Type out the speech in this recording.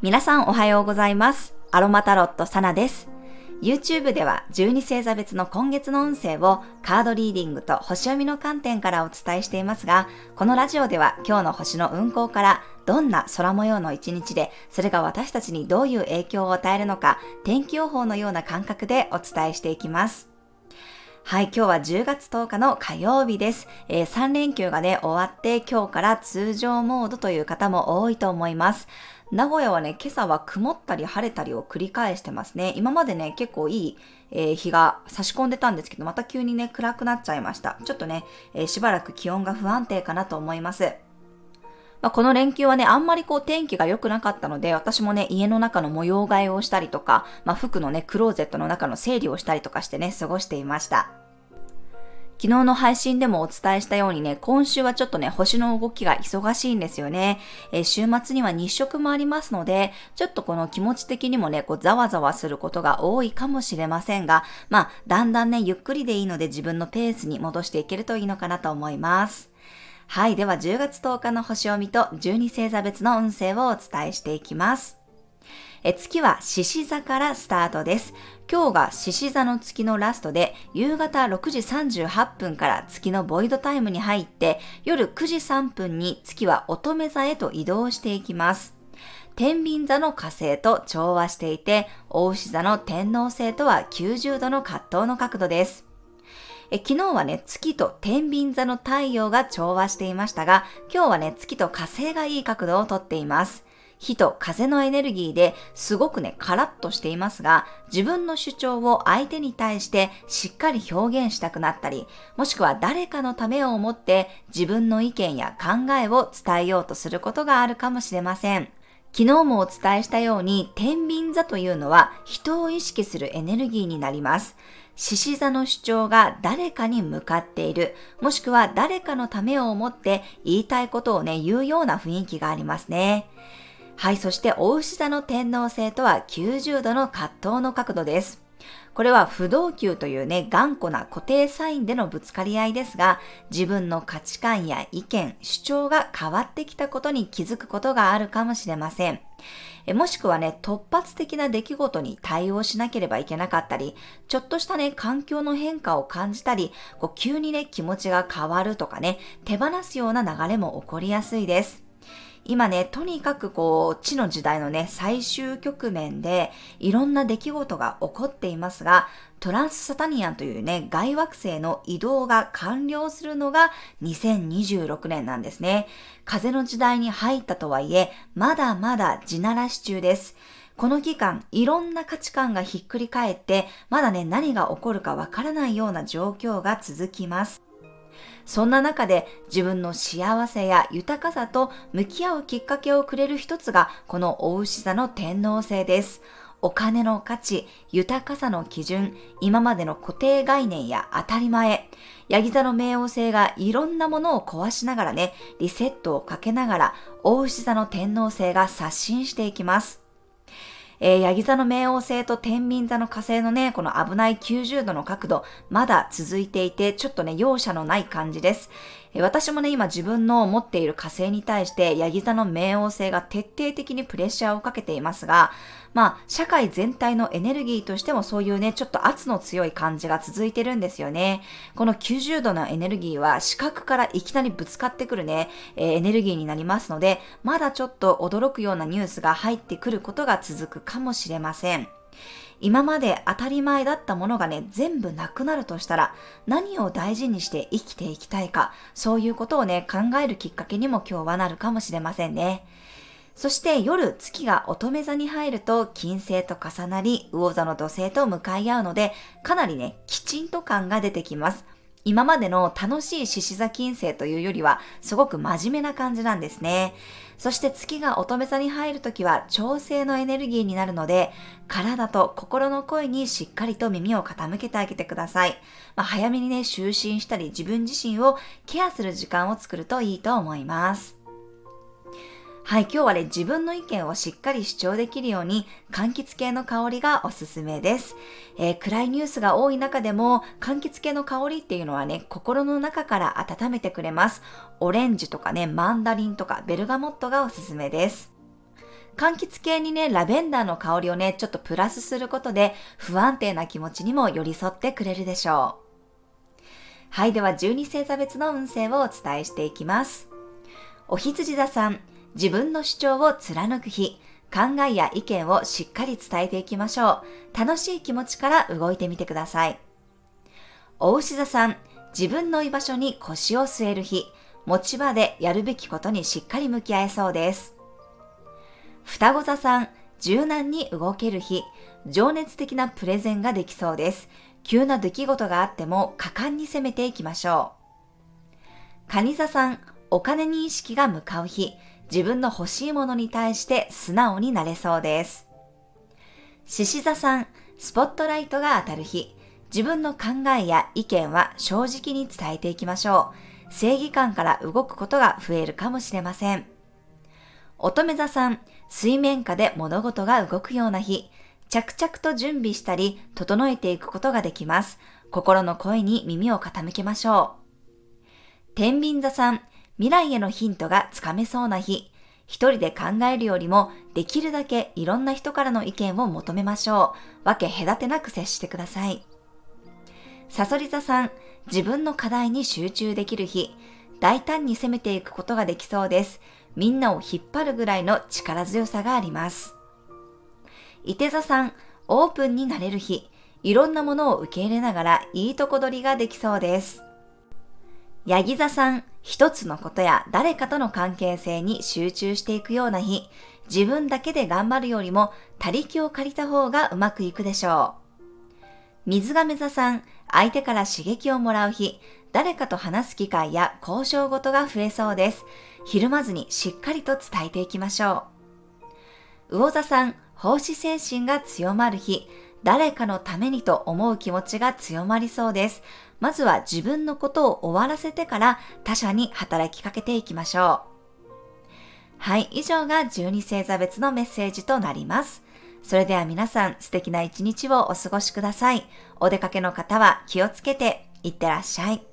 皆さんおはようございます。アロマタロットサナです。YouTube では12星座別の今月の運勢をカードリーディングと星読みの観点からお伝えしていますが、このラジオでは今日の星の運行からどんな空模様の一日で、それが私たちにどういう影響を与えるのか、天気予報のような感覚でお伝えしていきます。はい、今日は10月10日の火曜日です。えー、3連休がね、終わって今日から通常モードという方も多いと思います。名古屋はね、今朝は曇ったり晴れたりを繰り返してますね。今までね、結構いい、えー、日が差し込んでたんですけど、また急にね、暗くなっちゃいました。ちょっとね、えー、しばらく気温が不安定かなと思います。まあ、この連休はね、あんまりこう天気が良くなかったので、私もね、家の中の模様替えをしたりとか、まあ、服のね、クローゼットの中の整理をしたりとかしてね、過ごしていました。昨日の配信でもお伝えしたようにね、今週はちょっとね、星の動きが忙しいんですよね。えー、週末には日食もありますので、ちょっとこの気持ち的にもね、こうざわざわすることが多いかもしれませんが、まあ、だんだんね、ゆっくりでいいので自分のペースに戻していけるといいのかなと思います。はい。では10月10日の星を見と12星座別の運勢をお伝えしていきます。え月は獅子座からスタートです。今日が獅子座の月のラストで、夕方6時38分から月のボイドタイムに入って、夜9時3分に月は乙女座へと移動していきます。天秤座の火星と調和していて、大牛座の天王星とは90度の葛藤の角度です。昨日はね、月と天秤座の太陽が調和していましたが、今日はね、月と火星がいい角度をとっています。火と風のエネルギーですごくね、カラッとしていますが、自分の主張を相手に対してしっかり表現したくなったり、もしくは誰かのためを思って自分の意見や考えを伝えようとすることがあるかもしれません。昨日もお伝えしたように、天秤座というのは人を意識するエネルギーになります。獅子座の主張が誰かに向かっている、もしくは誰かのためを思って言いたいことをね、言うような雰囲気がありますね。はい、そして大牛座の天皇星とは90度の葛藤の角度です。これは不動級というね、頑固な固定サインでのぶつかり合いですが、自分の価値観や意見、主張が変わってきたことに気づくことがあるかもしれません。えもしくはね、突発的な出来事に対応しなければいけなかったり、ちょっとしたね、環境の変化を感じたり、こう急にね、気持ちが変わるとかね、手放すような流れも起こりやすいです。今ね、とにかくこう、地の時代のね、最終局面で、いろんな出来事が起こっていますが、トランスサタニアンというね、外惑星の移動が完了するのが2026年なんですね。風の時代に入ったとはいえ、まだまだ地ならし中です。この期間、いろんな価値観がひっくり返って、まだね、何が起こるかわからないような状況が続きます。そんな中で自分の幸せや豊かさと向き合うきっかけをくれる一つがこの大牛座の天皇星です。お金の価値、豊かさの基準、今までの固定概念や当たり前、ヤギ座の冥王星がいろんなものを壊しながらね、リセットをかけながら、大牛座の天皇星が刷新していきます。えー、ヤギ座の冥王星と天秤座の火星のね、この危ない90度の角度、まだ続いていて、ちょっとね、容赦のない感じです。私もね、今自分の持っている火星に対して、ヤギ座の冥王星が徹底的にプレッシャーをかけていますが、まあ、社会全体のエネルギーとしてもそういうね、ちょっと圧の強い感じが続いてるんですよね。この90度のエネルギーは視覚からいきなりぶつかってくるね、えー、エネルギーになりますので、まだちょっと驚くようなニュースが入ってくることが続くかもしれません。今まで当たり前だったものがね、全部なくなるとしたら、何を大事にして生きていきたいか、そういうことをね、考えるきっかけにも今日はなるかもしれませんね。そして夜月が乙女座に入ると金星と重なり魚座の土星と向かい合うのでかなりね、きちんと感が出てきます。今までの楽しい獅子座金星というよりはすごく真面目な感じなんですね。そして月が乙女座に入るときは調整のエネルギーになるので体と心の声にしっかりと耳を傾けてあげてください。まあ、早めにね、就寝したり自分自身をケアする時間を作るといいと思います。はい、今日はね、自分の意見をしっかり主張できるように、柑橘系の香りがおすすめです。えー、暗いニュースが多い中でも、柑橘系の香りっていうのはね、心の中から温めてくれます。オレンジとかね、マンダリンとかベルガモットがおすすめです。柑橘系にね、ラベンダーの香りをね、ちょっとプラスすることで、不安定な気持ちにも寄り添ってくれるでしょう。はい、では12星座別の運勢をお伝えしていきます。お羊座さん、自分の主張を貫く日、考えや意見をしっかり伝えていきましょう。楽しい気持ちから動いてみてください。お牛座さん、自分の居場所に腰を据える日、持ち場でやるべきことにしっかり向き合えそうです。双子座さん、柔軟に動ける日、情熱的なプレゼンができそうです。急な出来事があっても果敢に攻めていきましょう。蟹座さん、お金に意識が向かう日、自分の欲しいものに対して素直になれそうです。獅子座さん、スポットライトが当たる日、自分の考えや意見は正直に伝えていきましょう。正義感から動くことが増えるかもしれません。乙女座さん、水面下で物事が動くような日、着々と準備したり、整えていくことができます。心の声に耳を傾けましょう。天秤座さん、未来へのヒントがつかめそうな日、一人で考えるよりもできるだけいろんな人からの意見を求めましょう。分け隔てなく接してください。サソリ座さん、自分の課題に集中できる日、大胆に攻めていくことができそうです。みんなを引っ張るぐらいの力強さがあります。伊手座さん、オープンになれる日、いろんなものを受け入れながらいいとこ取りができそうです。ヤギ座さん、一つのことや誰かとの関係性に集中していくような日、自分だけで頑張るよりも他力を借りた方がうまくいくでしょう。水亀座さん、相手から刺激をもらう日、誰かと話す機会や交渉事が増えそうです。ひるまずにしっかりと伝えていきましょう。魚座さん、奉仕精神が強まる日、誰かのためにと思う気持ちが強まりそうです。まずは自分のことを終わらせてから他者に働きかけていきましょう。はい、以上が12星座別のメッセージとなります。それでは皆さん素敵な一日をお過ごしください。お出かけの方は気をつけていってらっしゃい。